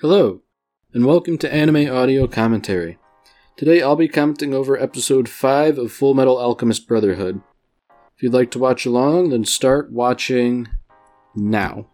Hello, and welcome to Anime Audio Commentary. Today I'll be commenting over episode 5 of Full Metal Alchemist Brotherhood. If you'd like to watch along, then start watching now.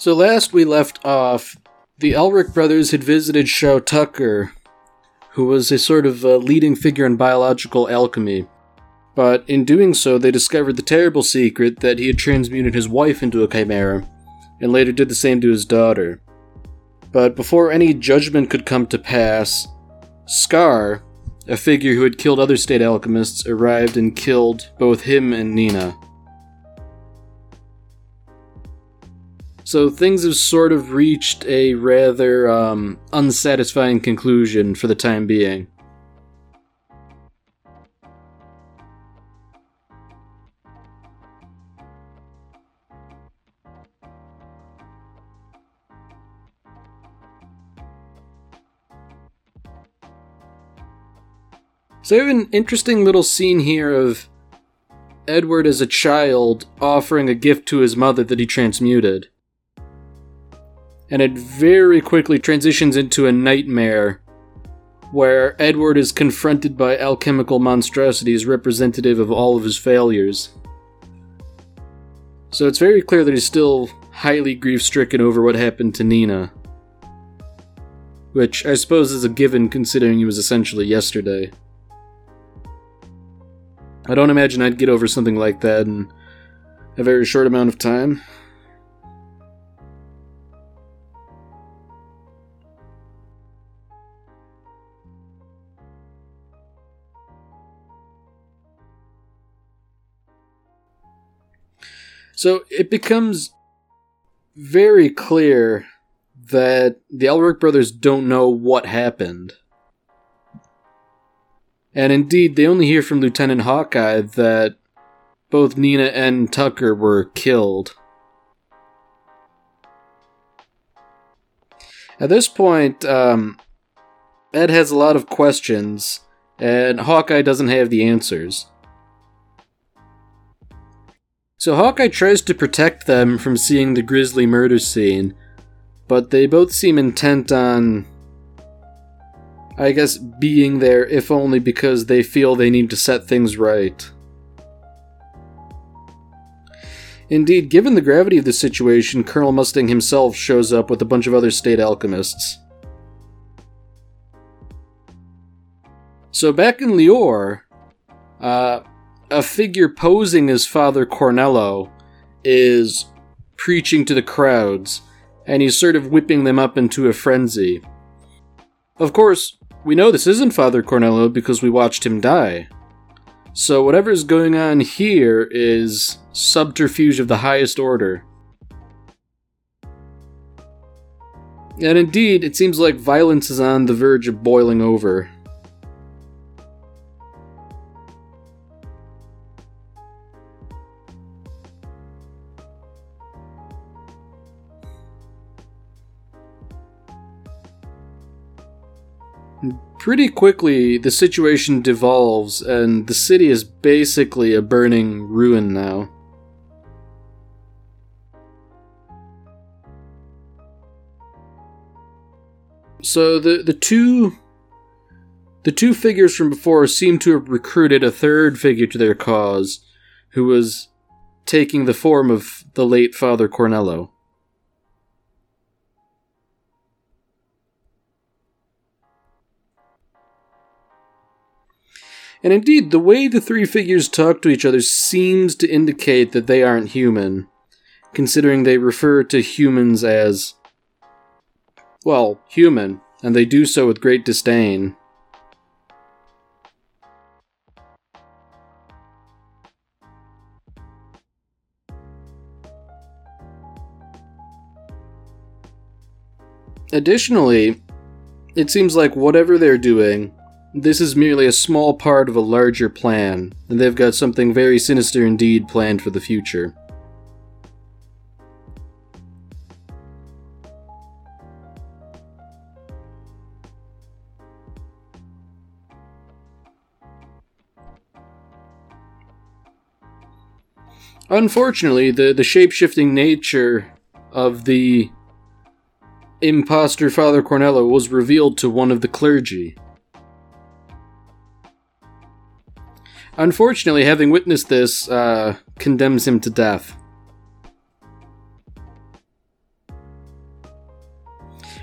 So last we left off, the Elric brothers had visited Shou Tucker, who was a sort of uh, leading figure in biological alchemy. But in doing so, they discovered the terrible secret that he had transmuted his wife into a chimera, and later did the same to his daughter. But before any judgment could come to pass, Scar, a figure who had killed other state alchemists, arrived and killed both him and Nina. So things have sort of reached a rather um, unsatisfying conclusion for the time being. So I have an interesting little scene here of Edward as a child offering a gift to his mother that he transmuted and it very quickly transitions into a nightmare where Edward is confronted by alchemical monstrosities representative of all of his failures. So it's very clear that he's still highly grief stricken over what happened to Nina. Which I suppose is a given considering he was essentially yesterday. I don't imagine I'd get over something like that in a very short amount of time. So it becomes very clear that the Elric brothers don't know what happened. And indeed, they only hear from Lieutenant Hawkeye that both Nina and Tucker were killed. At this point, um, Ed has a lot of questions, and Hawkeye doesn't have the answers. So Hawkeye tries to protect them from seeing the grisly murder scene, but they both seem intent on, I guess, being there if only because they feel they need to set things right. Indeed, given the gravity of the situation, Colonel Mustang himself shows up with a bunch of other state alchemists. So back in Lior, uh, a figure posing as Father Cornello is preaching to the crowds, and he's sort of whipping them up into a frenzy. Of course, we know this isn't Father Cornello because we watched him die. So whatever's going on here is subterfuge of the highest order. And indeed, it seems like violence is on the verge of boiling over. Pretty quickly, the situation devolves, and the city is basically a burning ruin now. So the the two the two figures from before seem to have recruited a third figure to their cause, who was taking the form of the late Father Cornello. And indeed, the way the three figures talk to each other seems to indicate that they aren't human, considering they refer to humans as, well, human, and they do so with great disdain. Additionally, it seems like whatever they're doing, this is merely a small part of a larger plan, and they've got something very sinister indeed planned for the future. Unfortunately, the, the shape shifting nature of the impostor Father Cornello was revealed to one of the clergy. Unfortunately, having witnessed this, uh, condemns him to death.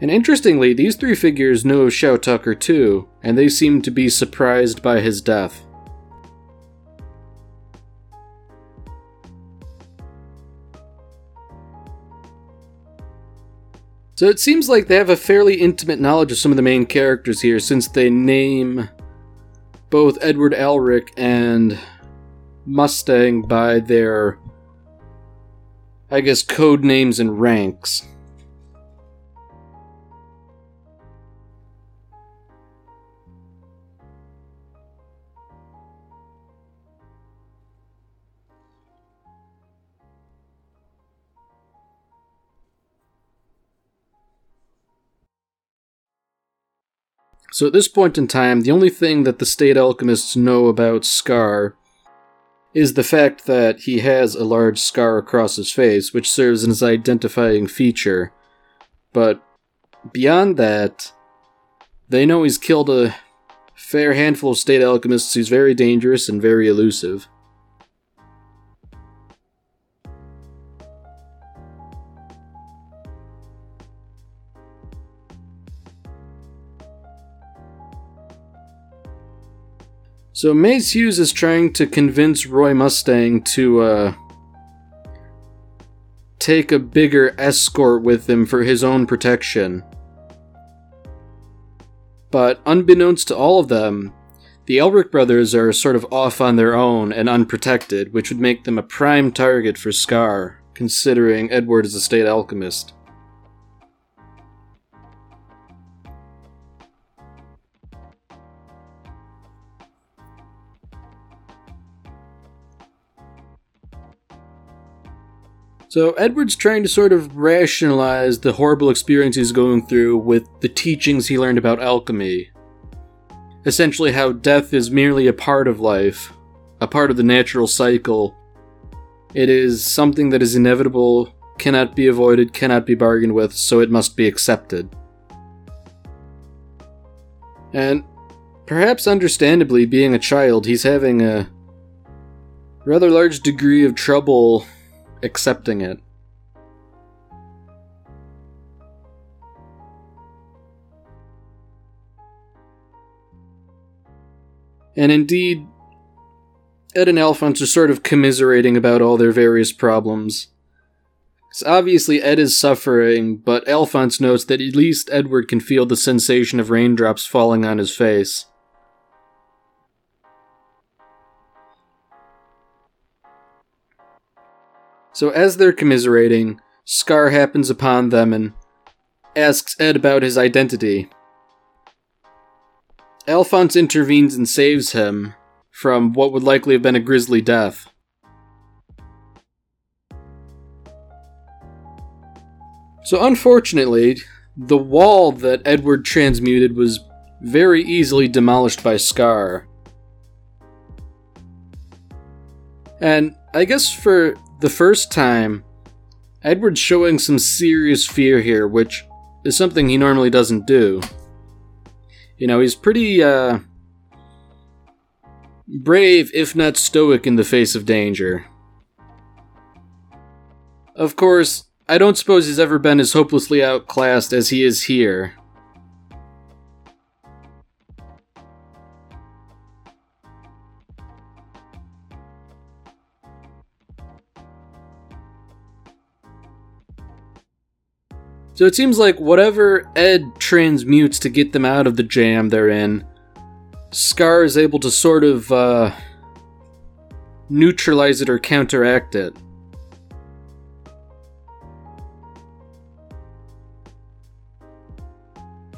And interestingly, these three figures know of Shou Tucker too, and they seem to be surprised by his death. So it seems like they have a fairly intimate knowledge of some of the main characters here, since they name both Edward Elric and Mustang by their, I guess, code names and ranks. So at this point in time, the only thing that the state alchemists know about Scar is the fact that he has a large scar across his face, which serves as an identifying feature. But beyond that, they know he's killed a fair handful of state alchemists. He's very dangerous and very elusive. So Maes Hughes is trying to convince Roy Mustang to uh, take a bigger escort with him for his own protection. But unbeknownst to all of them, the Elric brothers are sort of off on their own and unprotected, which would make them a prime target for Scar, considering Edward is a state alchemist. So Edward's trying to sort of rationalize the horrible experience he's going through with the teachings he learned about alchemy. Essentially, how death is merely a part of life, a part of the natural cycle. It is something that is inevitable, cannot be avoided, cannot be bargained with, so it must be accepted. And perhaps understandably, being a child, he's having a rather large degree of trouble accepting it. And indeed, Ed and Alphonse are sort of commiserating about all their various problems. So obviously, Ed is suffering, but Alphonse notes that at least Edward can feel the sensation of raindrops falling on his face. So, as they're commiserating, Scar happens upon them and asks Ed about his identity. Alphonse intervenes and saves him from what would likely have been a grisly death. So, unfortunately, the wall that Edward transmuted was very easily demolished by Scar. And I guess for the first time, Edward's showing some serious fear here, which is something he normally doesn't do. You know, he's pretty, uh, brave, if not stoic, in the face of danger. Of course, I don't suppose he's ever been as hopelessly outclassed as he is here. So it seems like whatever Ed transmutes to get them out of the jam they're in, Scar is able to sort of uh, neutralize it or counteract it.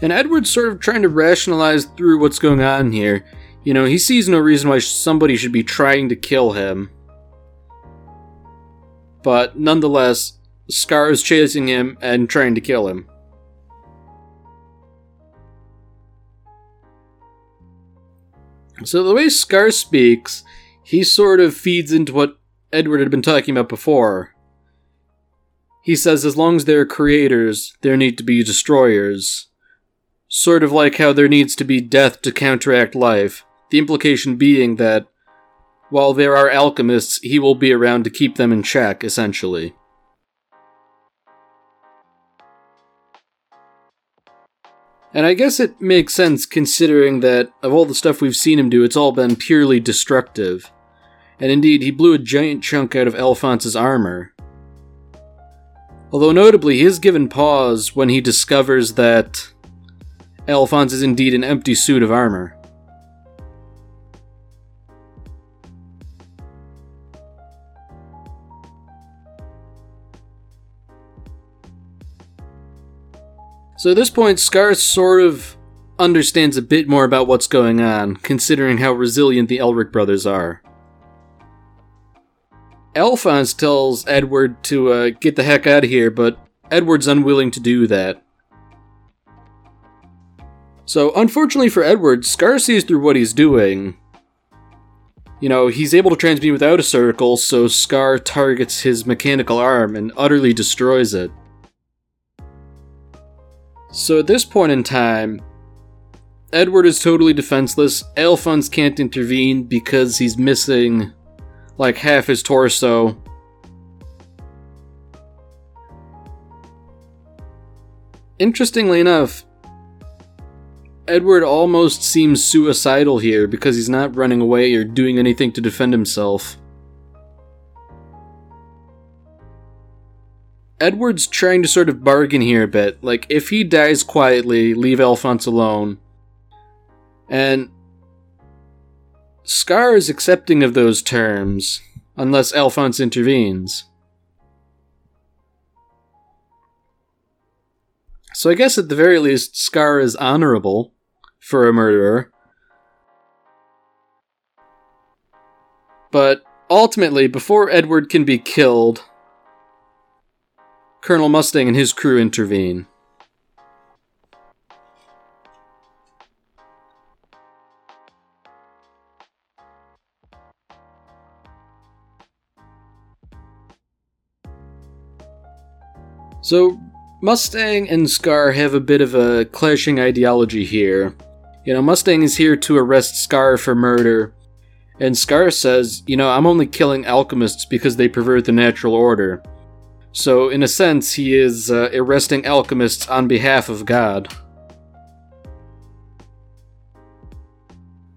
And Edward's sort of trying to rationalize through what's going on here. You know, he sees no reason why somebody should be trying to kill him. But nonetheless, Scar is chasing him and trying to kill him. So the way Scar speaks, he sort of feeds into what Edward had been talking about before. He says as long as there are creators, there need to be destroyers. Sort of like how there needs to be death to counteract life, the implication being that while there are alchemists, he will be around to keep them in check, essentially. And I guess it makes sense considering that of all the stuff we've seen him do, it's all been purely destructive. And indeed, he blew a giant chunk out of Alphonse's armor. Although notably, he is given pause when he discovers that Alphonse is indeed an empty suit of armor. So at this point, Scar sort of understands a bit more about what's going on, considering how resilient the Elric brothers are. Alphonse tells Edward to uh, get the heck out of here, but Edward's unwilling to do that. So, unfortunately for Edward, Scar sees through what he's doing. You know, he's able to transmute without a circle, so Scar targets his mechanical arm and utterly destroys it. So, at this point in time, Edward is totally defenseless. Alphonse can't intervene because he's missing like half his torso. Interestingly enough, Edward almost seems suicidal here because he's not running away or doing anything to defend himself. Edward's trying to sort of bargain here a bit. Like, if he dies quietly, leave Alphonse alone. And Scar is accepting of those terms, unless Alphonse intervenes. So I guess at the very least, Scar is honorable for a murderer. But ultimately, before Edward can be killed, Colonel Mustang and his crew intervene. So, Mustang and Scar have a bit of a clashing ideology here. You know, Mustang is here to arrest Scar for murder, and Scar says, you know, I'm only killing alchemists because they pervert the natural order. So, in a sense, he is uh, arresting alchemists on behalf of God.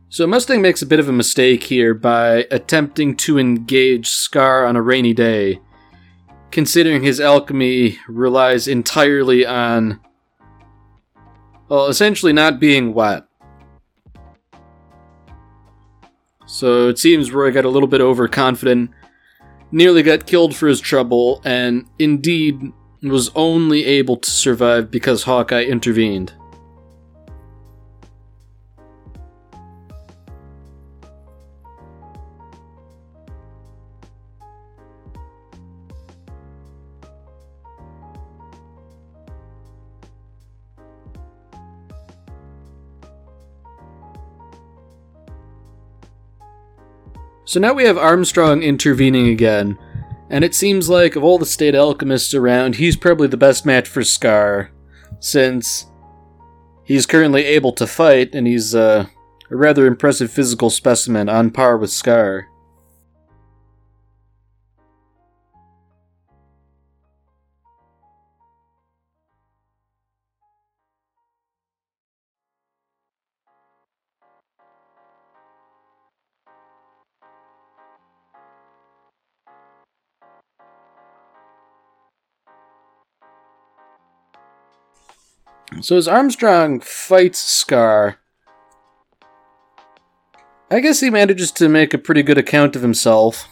So, Mustang makes a bit of a mistake here by attempting to engage Scar on a rainy day considering his alchemy relies entirely on, well, essentially not being wet. So it seems Roy got a little bit overconfident, nearly got killed for his trouble, and indeed was only able to survive because Hawkeye intervened. So now we have Armstrong intervening again, and it seems like of all the state alchemists around, he's probably the best match for Scar, since he's currently able to fight, and he's uh, a rather impressive physical specimen on par with Scar. So as Armstrong fights Scar, I guess he manages to make a pretty good account of himself.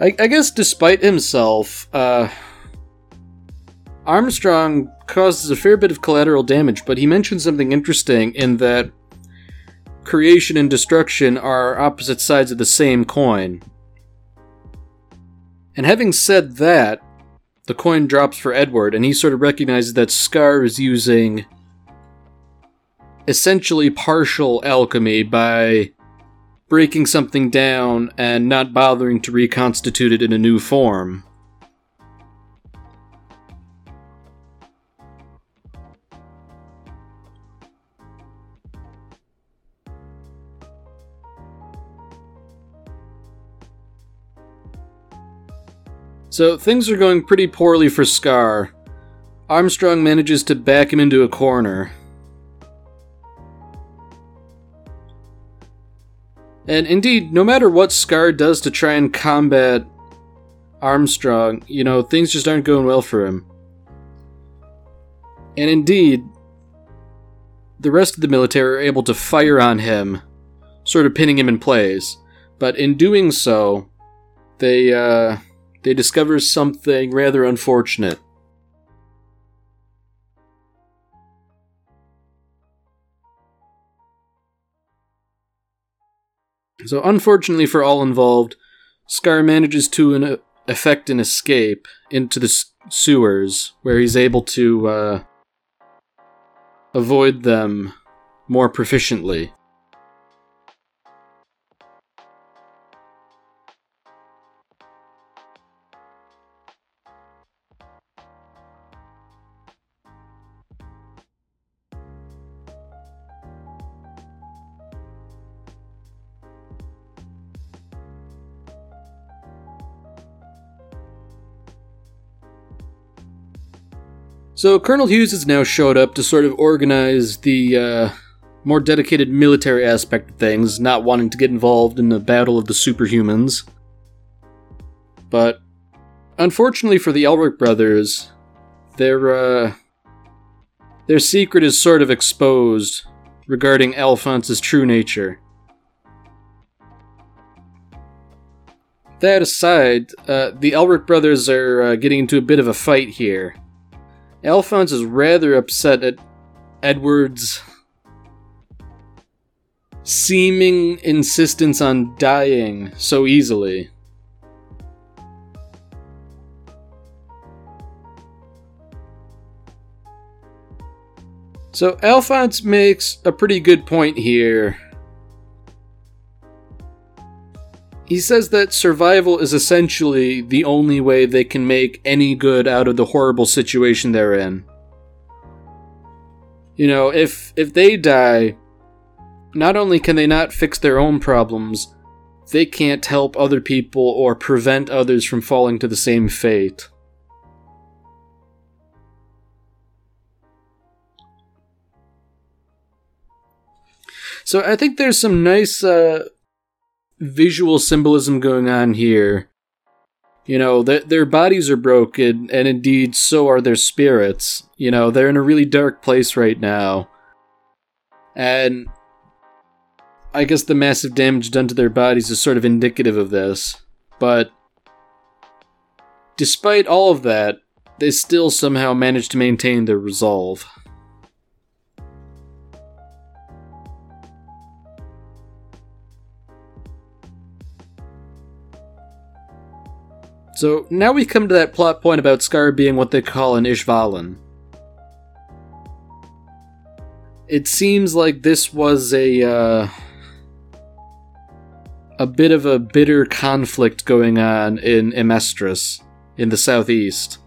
I, I guess despite himself, uh, Armstrong causes a fair bit of collateral damage, but he mentions something interesting in that creation and destruction are opposite sides of the same coin. And having said that, the coin drops for Edward, and he sort of recognizes that Scar is using essentially partial alchemy by breaking something down and not bothering to reconstitute it in a new form. So things are going pretty poorly for Scar. Armstrong manages to back him into a corner. And indeed, no matter what Scar does to try and combat Armstrong, you know, things just aren't going well for him. And indeed, the rest of the military are able to fire on him, sort of pinning him in place. But in doing so, they, uh, they discover something rather unfortunate. So, unfortunately for all involved, Scar manages to effect an escape into the sewers, where he's able to uh, avoid them more proficiently. So Colonel Hughes has now showed up to sort of organize the uh, more dedicated military aspect of things, not wanting to get involved in the battle of the superhumans. But unfortunately for the Elric brothers, their uh, their secret is sort of exposed regarding Alphonse's true nature. That aside, uh, the Elric brothers are uh, getting into a bit of a fight here. Alphonse is rather upset at Edward's seeming insistence on dying so easily. So Alphonse makes a pretty good point here He says that survival is essentially the only way they can make any good out of the horrible situation they're in. You know, if if they die, not only can they not fix their own problems, they can't help other people or prevent others from falling to the same fate. So I think there's some nice uh, visual symbolism going on here. You know, th- their bodies are broken, and indeed, so are their spirits. You know, they're in a really dark place right now. And I guess the massive damage done to their bodies is sort of indicative of this. But despite all of that, they still somehow manage to maintain their resolve. So now we come to that plot point about Scar being what they call an Ishvalan. It seems like this was a uh, a bit of a bitter conflict going on in Amestris in the southeast.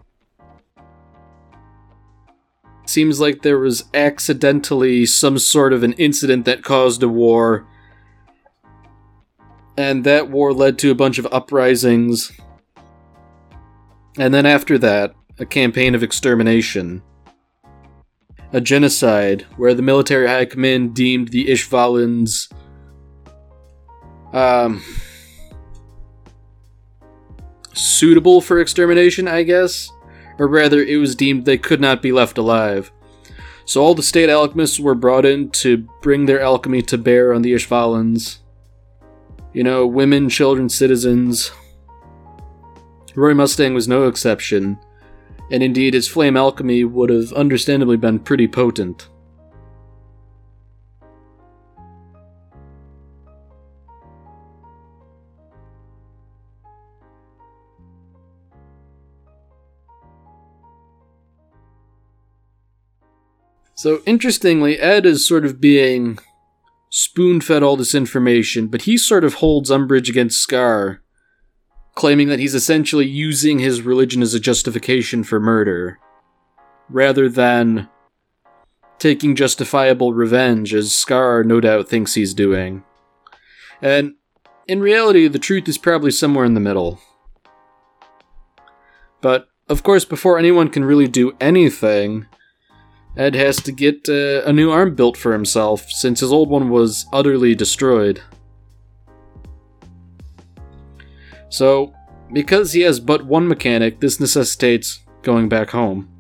Seems like there was accidentally some sort of an incident that caused a war, and that war led to a bunch of uprisings. And then after that, a campaign of extermination. A genocide where the military high command deemed the Ishvalans um, suitable for extermination, I guess. Or rather, it was deemed they could not be left alive. So all the state alchemists were brought in to bring their alchemy to bear on the Ishvalans. You know, women, children, citizens. Roy Mustang was no exception, and indeed his flame alchemy would have understandably been pretty potent. So interestingly, Ed is sort of being spoon fed all this information, but he sort of holds umbrage against Scar, claiming that he's essentially using his religion as a justification for murder, rather than taking justifiable revenge, as Scar no doubt thinks he's doing. And in reality, the truth is probably somewhere in the middle. But, of course, before anyone can really do anything, Ed has to get uh, a new arm built for himself, since his old one was utterly destroyed. So, because he has but one mechanic, this necessitates going back home.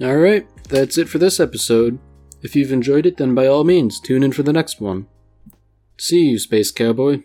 Alright, that's it for this episode. If you've enjoyed it, then by all means, tune in for the next one. See you, Space Cowboy.